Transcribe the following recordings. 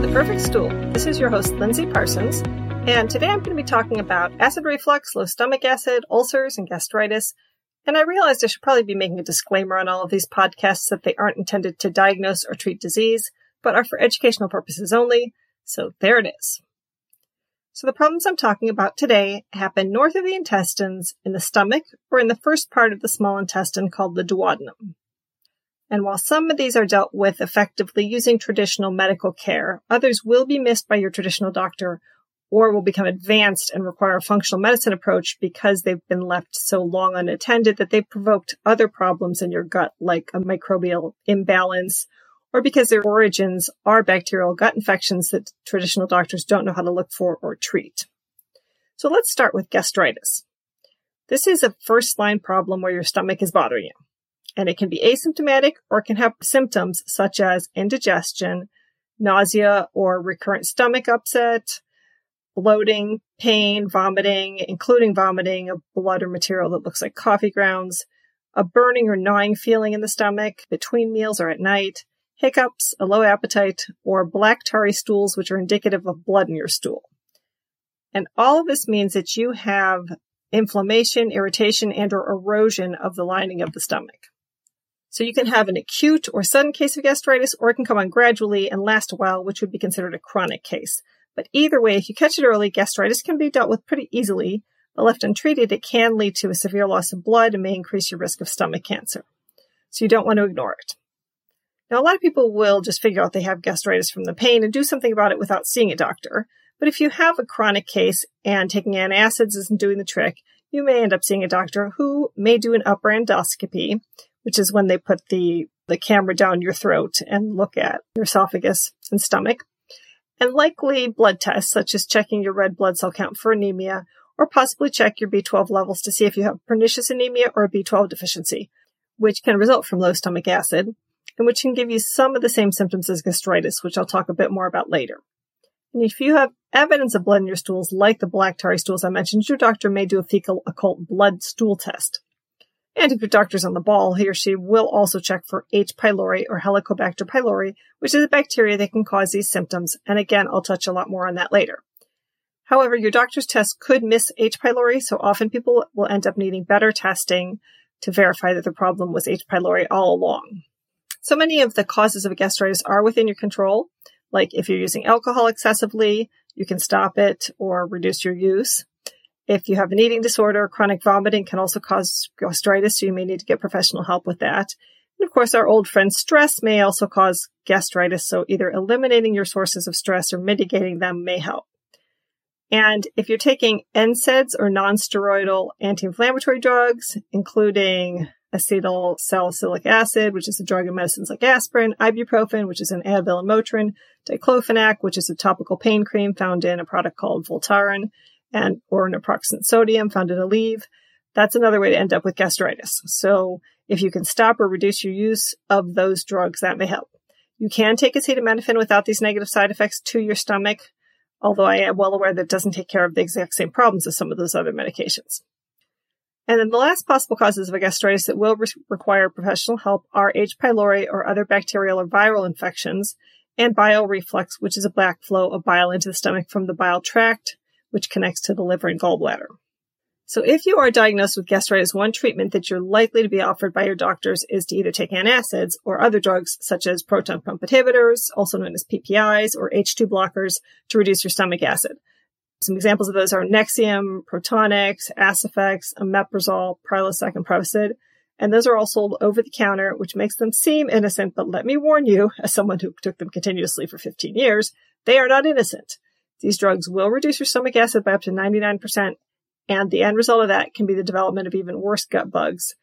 to The Perfect Stool. This is your host, Lindsey Parsons, and today I'm going to be talking about acid reflux, low stomach acid, ulcers, and gastritis. And I realized I should probably be making a disclaimer on all of these podcasts that they aren't intended to diagnose or treat disease, but are for educational purposes only. So there it is. So the problems I'm talking about today happen north of the intestines, in the stomach, or in the first part of the small intestine called the duodenum. And while some of these are dealt with effectively using traditional medical care, others will be missed by your traditional doctor or will become advanced and require a functional medicine approach because they've been left so long unattended that they've provoked other problems in your gut, like a microbial imbalance, or because their origins are bacterial gut infections that traditional doctors don't know how to look for or treat. So let's start with gastritis. This is a first line problem where your stomach is bothering you and it can be asymptomatic or can have symptoms such as indigestion, nausea or recurrent stomach upset, bloating, pain, vomiting, including vomiting of blood or material that looks like coffee grounds, a burning or gnawing feeling in the stomach between meals or at night, hiccups, a low appetite, or black tarry stools, which are indicative of blood in your stool. And all of this means that you have inflammation, irritation, and or erosion of the lining of the stomach. So you can have an acute or sudden case of gastritis, or it can come on gradually and last a while, which would be considered a chronic case. But either way, if you catch it early, gastritis can be dealt with pretty easily. But left untreated, it can lead to a severe loss of blood and may increase your risk of stomach cancer. So you don't want to ignore it. Now, a lot of people will just figure out they have gastritis from the pain and do something about it without seeing a doctor. But if you have a chronic case and taking antacids isn't doing the trick, you may end up seeing a doctor who may do an upper endoscopy, which is when they put the, the camera down your throat and look at your esophagus and stomach. And likely blood tests, such as checking your red blood cell count for anemia, or possibly check your B12 levels to see if you have pernicious anemia or a B12 deficiency, which can result from low stomach acid, and which can give you some of the same symptoms as gastritis, which I'll talk a bit more about later. And if you have evidence of blood in your stools, like the black tarry stools I mentioned, your doctor may do a fecal occult blood stool test. And if your doctor's on the ball, he or she will also check for H. pylori or Helicobacter pylori, which is a bacteria that can cause these symptoms. And again, I'll touch a lot more on that later. However, your doctor's test could miss H. pylori, so often people will end up needing better testing to verify that the problem was H. pylori all along. So many of the causes of gastritis are within your control. Like if you're using alcohol excessively, you can stop it or reduce your use. If you have an eating disorder, chronic vomiting can also cause gastritis, so you may need to get professional help with that. And of course, our old friend stress may also cause gastritis, so either eliminating your sources of stress or mitigating them may help. And if you're taking NSAIDs or nonsteroidal anti-inflammatory drugs, including acetyl salicylic acid, which is a drug in medicines like aspirin, ibuprofen, which is an Advil and Motrin, diclofenac, which is a topical pain cream found in a product called Voltaren, and or naproxen sodium found in Aleve. That's another way to end up with gastritis. So if you can stop or reduce your use of those drugs, that may help. You can take acetaminophen without these negative side effects to your stomach, although I am well aware that it doesn't take care of the exact same problems as some of those other medications. And then the last possible causes of a gastritis that will re- require professional help are H. pylori or other bacterial or viral infections, and bile reflux, which is a backflow of bile into the stomach from the bile tract which connects to the liver and gallbladder. So if you are diagnosed with gastritis, one treatment that you're likely to be offered by your doctors is to either take antacids or other drugs such as proton pump inhibitors, also known as PPIs or H2 blockers to reduce your stomach acid. Some examples of those are Nexium, Protonix, Aciphex, Omeprazole, Prilosec, and Prevacid. And those are all sold over the counter, which makes them seem innocent. But let me warn you, as someone who took them continuously for 15 years, they are not innocent. These drugs will reduce your stomach acid by up to 99%, and the end result of that can be the development of even worse gut bugs,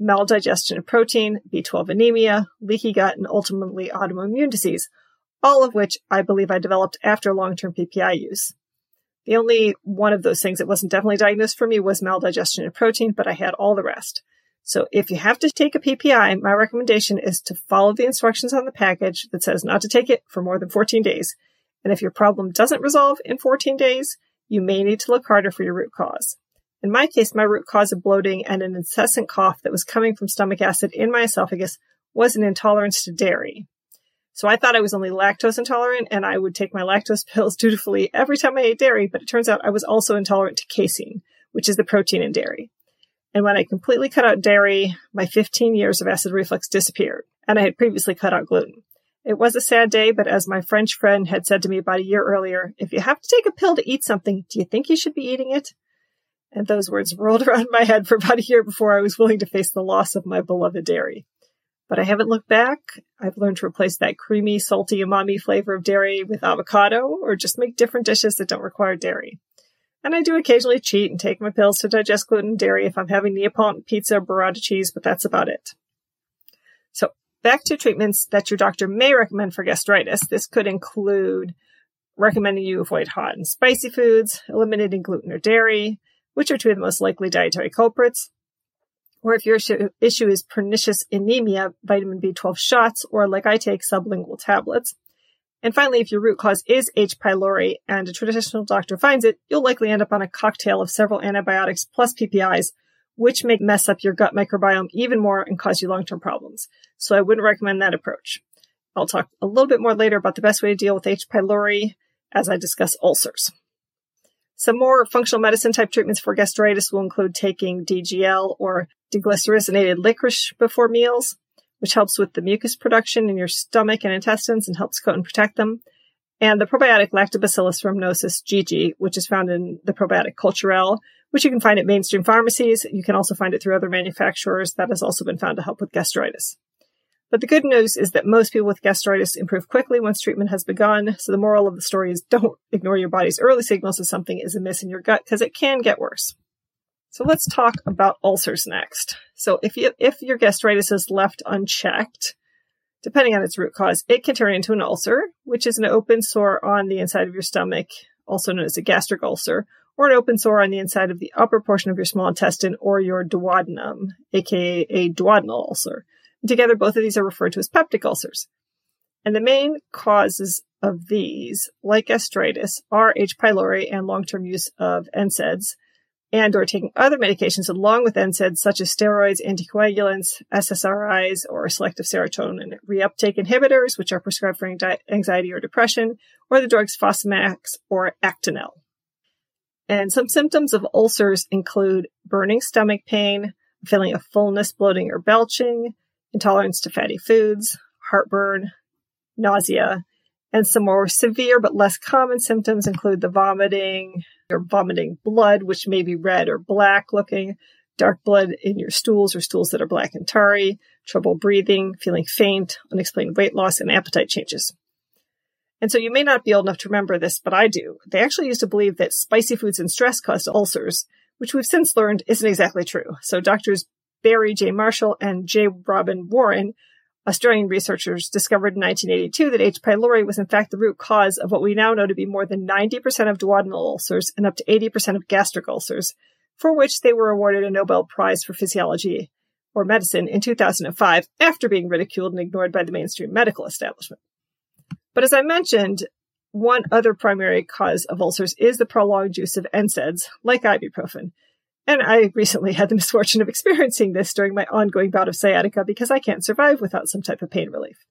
maldigestion of protein, B12 anemia, leaky gut, and ultimately autoimmune disease, all of which I believe I developed after long-term PPI use. The only one of those things that wasn't definitely diagnosed for me was maldigestion of protein, but I had all the rest. So if you have to take a PPI, my recommendation is to follow the instructions on the package that says not to take it for more than 14 days and if your problem doesn't resolve in 14 days, you may need to look harder for your root cause. In my case, my root cause of bloating and an incessant cough that was coming from stomach acid in my esophagus was an intolerance to dairy. So I thought I was only lactose intolerant and I would take my lactose pills dutifully every time I ate dairy, but it turns out I was also intolerant to casein, which is the protein in dairy. And when I completely cut out dairy, my 15 years of acid reflux disappeared, and I had previously cut out gluten. It was a sad day, but as my French friend had said to me about a year earlier, if you have to take a pill to eat something, do you think you should be eating it? And those words rolled around my head for about a year before I was willing to face the loss of my beloved dairy. But I haven't looked back. I've learned to replace that creamy, salty, umami flavor of dairy with avocado or just make different dishes that don't require dairy. And I do occasionally cheat and take my pills to digest gluten and dairy if I'm having Neapolitan pizza or burrata cheese, but that's about it. Back to treatments that your doctor may recommend for gastritis. This could include recommending you avoid hot and spicy foods, eliminating gluten or dairy, which are two of the most likely dietary culprits. Or if your issue is pernicious anemia, vitamin B12 shots, or like I take sublingual tablets. And finally, if your root cause is H. pylori and a traditional doctor finds it, you'll likely end up on a cocktail of several antibiotics plus PPIs, which may mess up your gut microbiome even more and cause you long-term problems. So I wouldn't recommend that approach. I'll talk a little bit more later about the best way to deal with H. pylori as I discuss ulcers. Some more functional medicine type treatments for gastritis will include taking DGL or deglycerinated licorice before meals, which helps with the mucus production in your stomach and intestines and helps coat and protect them. And the probiotic Lactobacillus rhamnosus GG, which is found in the probiotic Culturelle, which you can find at mainstream pharmacies. You can also find it through other manufacturers that has also been found to help with gastritis. But the good news is that most people with gastritis improve quickly once treatment has begun. So the moral of the story is don't ignore your body's early signals if something is amiss in your gut because it can get worse. So let's talk about ulcers next. So if you, if your gastritis is left unchecked, depending on its root cause, it can turn into an ulcer, which is an open sore on the inside of your stomach, also known as a gastric ulcer, or an open sore on the inside of the upper portion of your small intestine or your duodenum, aka a duodenal ulcer. And together, both of these are referred to as peptic ulcers. And the main causes of these, like gastritis, are H. pylori and long-term use of NSAIDs, and or taking other medications along with NSAIDs such as steroids, anticoagulants, SSRIs, or selective serotonin reuptake inhibitors, which are prescribed for anxiety or depression, or the drugs Fosamax or Actonel. And some symptoms of ulcers include burning stomach pain, feeling of fullness, bloating, or belching, intolerance to fatty foods, heartburn, nausea, and some more severe but less common symptoms include the vomiting, or vomiting blood, which may be red or black looking, dark blood in your stools or stools that are black and tarry, trouble breathing, feeling faint, unexplained weight loss, and appetite changes. And so you may not be old enough to remember this, but I do. They actually used to believe that spicy foods and stress caused ulcers, which we've since learned isn't exactly true. So doctors Barry J. Marshall and J. Robin Warren Australian researchers discovered in 1982 that H. pylori was in fact the root cause of what we now know to be more than 90% of duodenal ulcers and up to 80% of gastric ulcers, for which they were awarded a Nobel Prize for Physiology or Medicine in 2005 after being ridiculed and ignored by the mainstream medical establishment. But as I mentioned, one other primary cause of ulcers is the prolonged use of NSAIDs, like ibuprofen, and I recently had the misfortune of experiencing this during my ongoing bout of sciatica because I can't survive without some type of pain relief.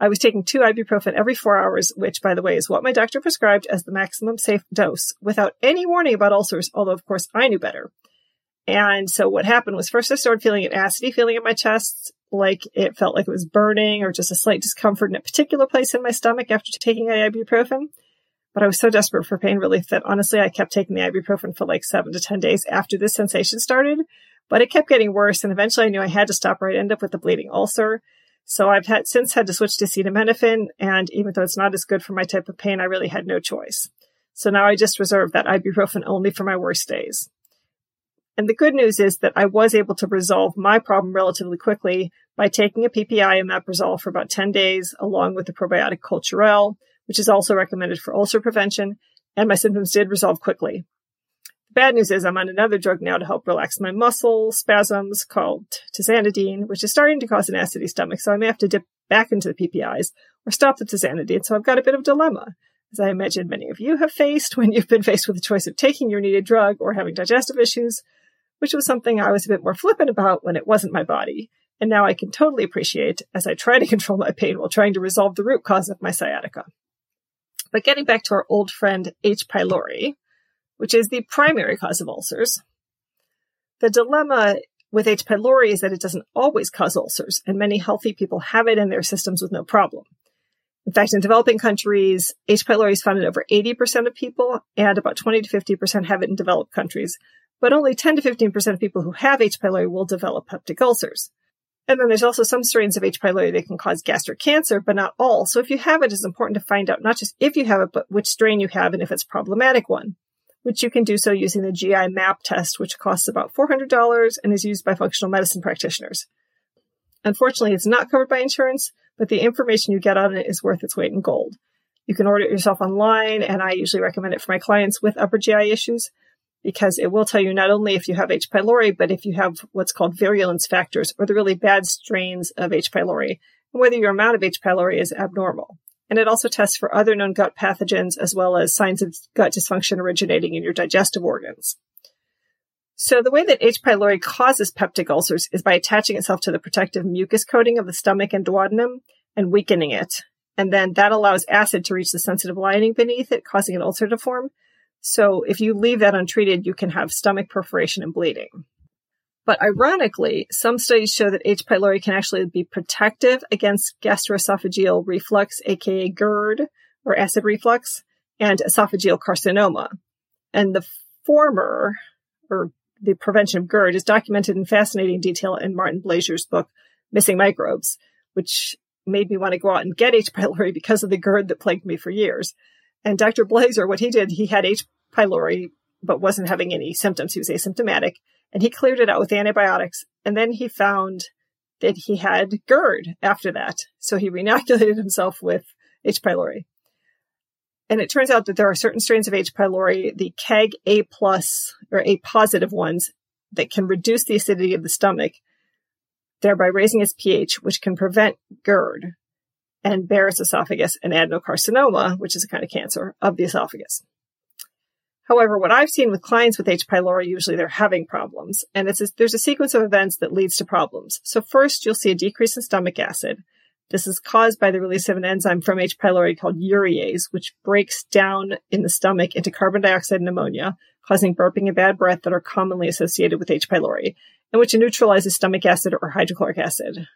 I was taking two ibuprofen every four hours, which, by the way, is what my doctor prescribed as the maximum safe dose without any warning about ulcers, although, of course, I knew better. And so what happened was first I started feeling an acidity feeling in my chest, like it felt like it was burning or just a slight discomfort in a particular place in my stomach after taking ibuprofen. But I was so desperate for pain relief that honestly, I kept taking the ibuprofen for like seven to 10 days after this sensation started. But it kept getting worse. And eventually I knew I had to stop or I'd end up with a bleeding ulcer. So I've had since had to switch to acetaminophen. And even though it's not as good for my type of pain, I really had no choice. So now I just reserve that ibuprofen only for my worst days. And the good news is that I was able to resolve my problem relatively quickly by taking a PPI and omeprazole for about 10 days, along with the probiotic Culturelle, which is also recommended for ulcer prevention, and my symptoms did resolve quickly. The bad news is I'm on another drug now to help relax my muscle spasms called tizanidine, which is starting to cause an acidy stomach, so I may have to dip back into the PPIs or stop the tizanidine. So I've got a bit of dilemma, as I imagine many of you have faced when you've been faced with the choice of taking your needed drug or having digestive issues, which was something I was a bit more flippant about when it wasn't my body. And now I can totally appreciate as I try to control my pain while trying to resolve the root cause of my sciatica. But getting back to our old friend H. pylori, which is the primary cause of ulcers, the dilemma with H. pylori is that it doesn't always cause ulcers, and many healthy people have it in their systems with no problem. In fact, in developing countries, H. pylori is found in over 80% of people, and about 20 to 50% have it in developed countries. But only 10 to 15% of people who have H. pylori will develop peptic ulcers. And then there's also some strains of H. pylori that can cause gastric cancer, but not all. So if you have it, it's important to find out not just if you have it, but which strain you have and if it's problematic one, which you can do so using the GI MAP test, which costs about $400 and is used by functional medicine practitioners. Unfortunately, it's not covered by insurance, but the information you get on it is worth its weight in gold. You can order it yourself online, and I usually recommend it for my clients with upper GI issues because it will tell you not only if you have H. pylori, but if you have what's called virulence factors or the really bad strains of H. pylori, and whether your amount of H. pylori is abnormal. And it also tests for other known gut pathogens as well as signs of gut dysfunction originating in your digestive organs. So the way that H. pylori causes peptic ulcers is by attaching itself to the protective mucus coating of the stomach and duodenum and weakening it. And then that allows acid to reach the sensitive lining beneath it, causing an ulcer to form. So if you leave that untreated, you can have stomach perforation and bleeding. But ironically, some studies show that H. pylori can actually be protective against gastroesophageal reflux, aka GERD or acid reflux, and esophageal carcinoma. And the former, or the prevention of GERD, is documented in fascinating detail in Martin Blaser's book, Missing Microbes, which made me want to go out and get H. pylori because of the GERD that plagued me for years. And Dr. Blaser, what he did, he had H. pylori, but wasn't having any symptoms. He was asymptomatic and he cleared it out with antibiotics. And then he found that he had GERD after that. So he reinoculated himself with H. pylori. And it turns out that there are certain strains of H. pylori, the KEGG A plus or A positive ones that can reduce the acidity of the stomach, thereby raising its pH, which can prevent GERD and Barrett's esophagus and adenocarcinoma, which is a kind of cancer of the esophagus. However, what I've seen with clients with H. pylori, usually they're having problems, and a, there's a sequence of events that leads to problems. So first, you'll see a decrease in stomach acid. This is caused by the release of an enzyme from H. pylori called urease, which breaks down in the stomach into carbon dioxide and ammonia, causing burping and bad breath that are commonly associated with H. pylori, and which neutralizes stomach acid or hydrochloric acid,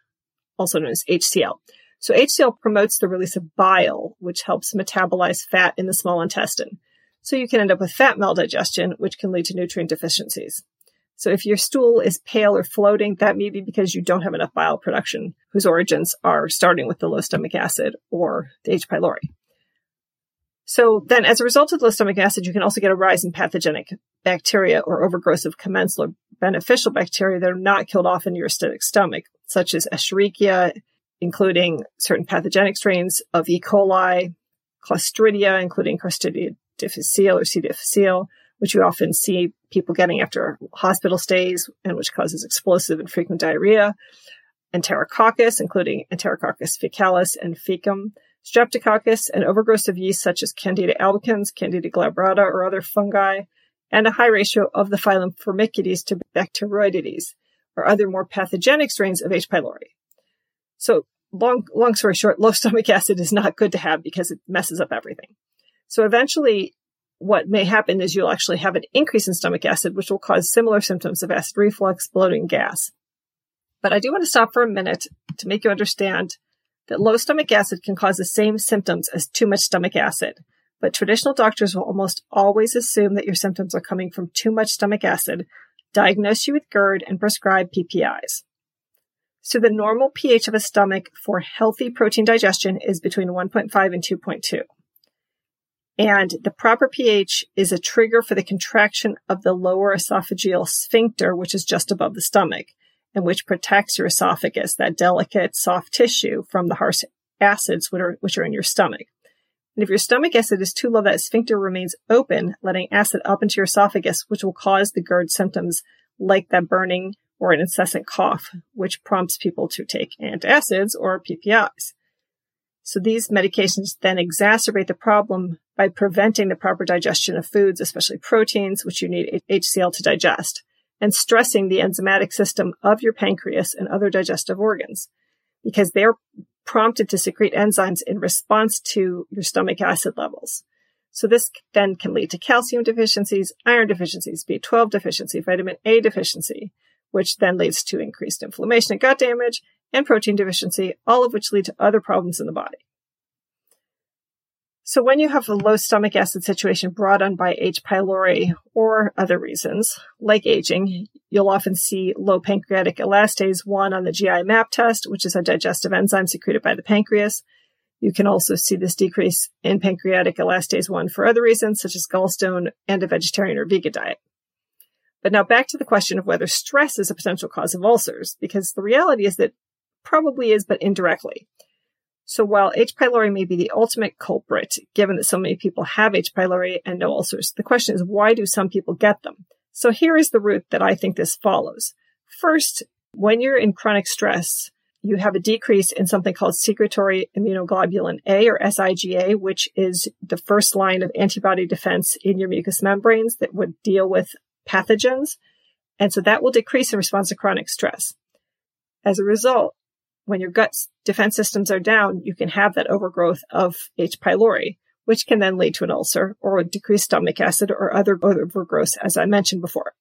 also known as HCl. So HCl promotes the release of bile, which helps metabolize fat in the small intestine. So you can end up with fat maldigestion, which can lead to nutrient deficiencies. So if your stool is pale or floating, that may be because you don't have enough bile production, whose origins are starting with the low stomach acid or the H. pylori. So then as a result of low stomach acid, you can also get a rise in pathogenic bacteria or overgrowth of commensal or beneficial bacteria that are not killed off in your acidic stomach, such as Escherichia, including certain pathogenic strains of E. coli, Clostridia, including Clostridia difficile or C. difficile, which you often see people getting after hospital stays and which causes explosive and frequent diarrhea, Enterococcus, including Enterococcus faecalis and faecium, Streptococcus, and overgrowth of yeast such as Candida albicans, Candida glabrata, or other fungi, and a high ratio of the phylum Firmicutes to Bacteroidetes, or other more pathogenic strains of H. pylori. So long, long story short, low stomach acid is not good to have because it messes up everything. So eventually what may happen is you'll actually have an increase in stomach acid, which will cause similar symptoms of acid reflux, bloating, gas. But I do want to stop for a minute to make you understand that low stomach acid can cause the same symptoms as too much stomach acid. But traditional doctors will almost always assume that your symptoms are coming from too much stomach acid, diagnose you with GERD, and prescribe PPIs. So the normal pH of a stomach for healthy protein digestion is between 1.5 and 2.2. And the proper pH is a trigger for the contraction of the lower esophageal sphincter, which is just above the stomach, and which protects your esophagus, that delicate soft tissue from the harsh acids which are, which are in your stomach. And if your stomach acid is too low, that sphincter remains open, letting acid up into your esophagus, which will cause the GERD symptoms like that burning or an incessant cough, which prompts people to take antacids or PPIs. So these medications then exacerbate the problem by preventing the proper digestion of foods, especially proteins, which you need HCl to digest. and stressing the enzymatic system of your pancreas and other digestive organs because they're prompted to secrete enzymes in response to your stomach acid levels. So this then can lead to calcium deficiencies, iron deficiencies, B12 deficiency, vitamin A deficiency, which then leads to increased inflammation and gut damage and protein deficiency, all of which lead to other problems in the body. So when you have a low stomach acid situation brought on by H. pylori or other reasons, like aging, you'll often see low pancreatic elastase 1 on the GI map test, which is a digestive enzyme secreted by the pancreas. You can also see this decrease in pancreatic elastase 1 for other reasons, such as gallstone and a vegetarian or vegan diet. But now back to the question of whether stress is a potential cause of ulcers, because the reality is that probably is, but indirectly. So while H. pylori may be the ultimate culprit, given that so many people have H. pylori and no ulcers, the question is why do some people get them? So here is the route that I think this follows. First, when you're in chronic stress, you have a decrease in something called secretory immunoglobulin A or SIGA, which is the first line of antibody defense in your mucous membranes that would deal with pathogens. And so that will decrease in response to chronic stress. As a result, when your gut defense systems are down, you can have that overgrowth of H. pylori, which can then lead to an ulcer or decreased stomach acid or other overgrowth, as I mentioned before.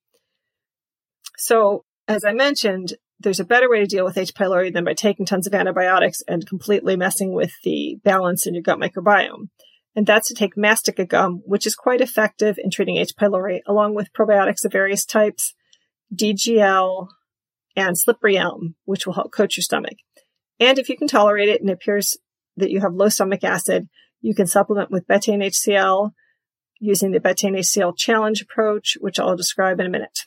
So, as I mentioned, there's a better way to deal with H. pylori than by taking tons of antibiotics and completely messing with the balance in your gut microbiome. And that's to take mastica gum, which is quite effective in treating H. pylori, along with probiotics of various types, DGL, and slippery elm, which will help coat your stomach. And if you can tolerate it and it appears that you have low stomach acid, you can supplement with betaine HCl using the betaine HCl challenge approach, which I'll describe in a minute.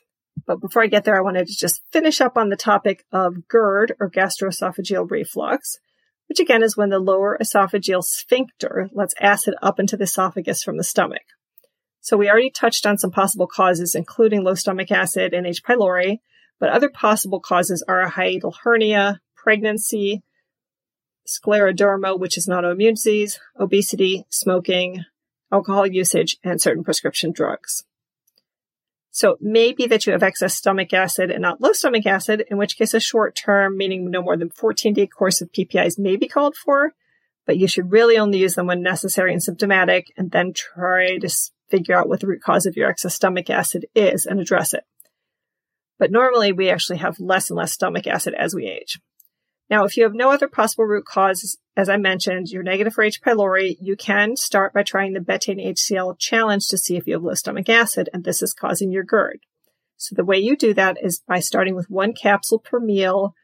But before I get there, I wanted to just finish up on the topic of GERD or gastroesophageal reflux, which again is when the lower esophageal sphincter lets acid up into the esophagus from the stomach. So we already touched on some possible causes, including low stomach acid and H. pylori, but other possible causes are a hiatal hernia, pregnancy, scleroderma, which is an autoimmune disease, obesity, smoking, alcohol usage, and certain prescription drugs. So it may be that you have excess stomach acid and not low stomach acid, in which case a short term, meaning no more than 14 day course of PPIs may be called for, but you should really only use them when necessary and symptomatic and then try to figure out what the root cause of your excess stomach acid is and address it. But normally we actually have less and less stomach acid as we age. Now, if you have no other possible root cause, as I mentioned, you're negative for H. pylori, you can start by trying the betaine HCl challenge to see if you have low stomach acid and this is causing your GERD. So the way you do that is by starting with one capsule per meal,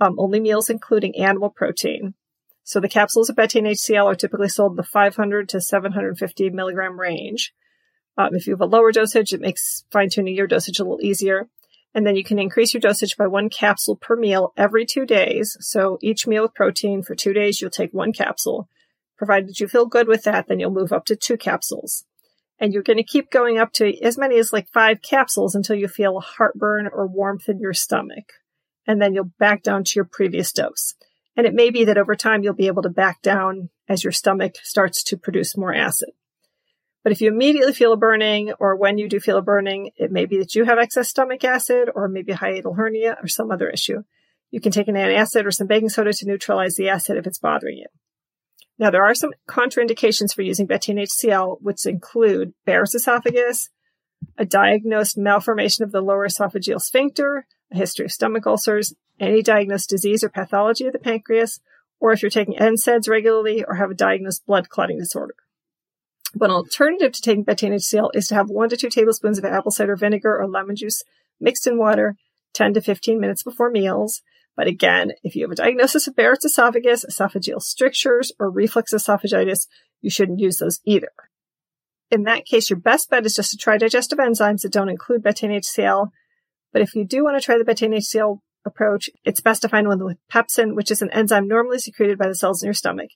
um, only meals including animal protein. So the capsules of betaine HCl are typically sold in the 500 to 750 milligram range. Um, if you have a lower dosage, it makes fine tuning your dosage a little easier. And then you can increase your dosage by one capsule per meal every two days. So each meal with protein for two days, you'll take one capsule. Provided you feel good with that, then you'll move up to two capsules. And you're going to keep going up to as many as like five capsules until you feel heartburn or warmth in your stomach. And then you'll back down to your previous dose. And it may be that over time you'll be able to back down as your stomach starts to produce more acid. But if you immediately feel a burning, or when you do feel a burning, it may be that you have excess stomach acid, or maybe hiatal hernia, or some other issue. You can take an antacid or some baking soda to neutralize the acid if it's bothering you. Now, there are some contraindications for using betaine HCl, which include Barrett's esophagus, a diagnosed malformation of the lower esophageal sphincter, a history of stomach ulcers, any diagnosed disease or pathology of the pancreas, or if you're taking NSAIDs regularly or have a diagnosed blood clotting disorder. An alternative to taking betaine HCl is to have one to two tablespoons of apple cider vinegar or lemon juice mixed in water 10 to 15 minutes before meals. But again, if you have a diagnosis of Barrett's esophagus, esophageal strictures, or reflux esophagitis, you shouldn't use those either. In that case, your best bet is just to try digestive enzymes that don't include betaine HCl. But if you do want to try the betaine HCl approach, it's best to find one with pepsin, which is an enzyme normally secreted by the cells in your stomach.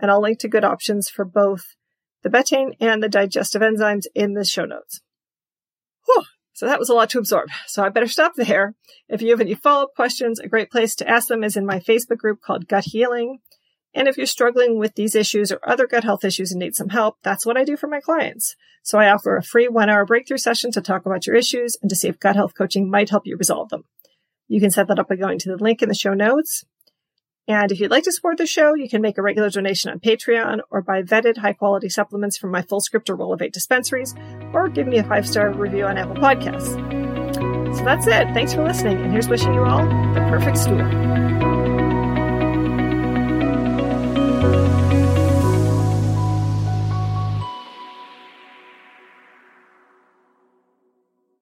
And I'll link to good options for both the betaine and the digestive enzymes in the show notes. Whew. So that was a lot to absorb. So I better stop there. If you have any follow up questions, a great place to ask them is in my Facebook group called Gut Healing. And if you're struggling with these issues or other gut health issues and need some help, that's what I do for my clients. So I offer a free one hour breakthrough session to talk about your issues and to see if gut health coaching might help you resolve them. You can set that up by going to the link in the show notes. And if you'd like to support the show, you can make a regular donation on Patreon or buy vetted high quality supplements from my Fullscript or Wellevate dispensaries or give me a five star review on Apple Podcasts. So that's it. Thanks for listening. And here's wishing you all the perfect stool.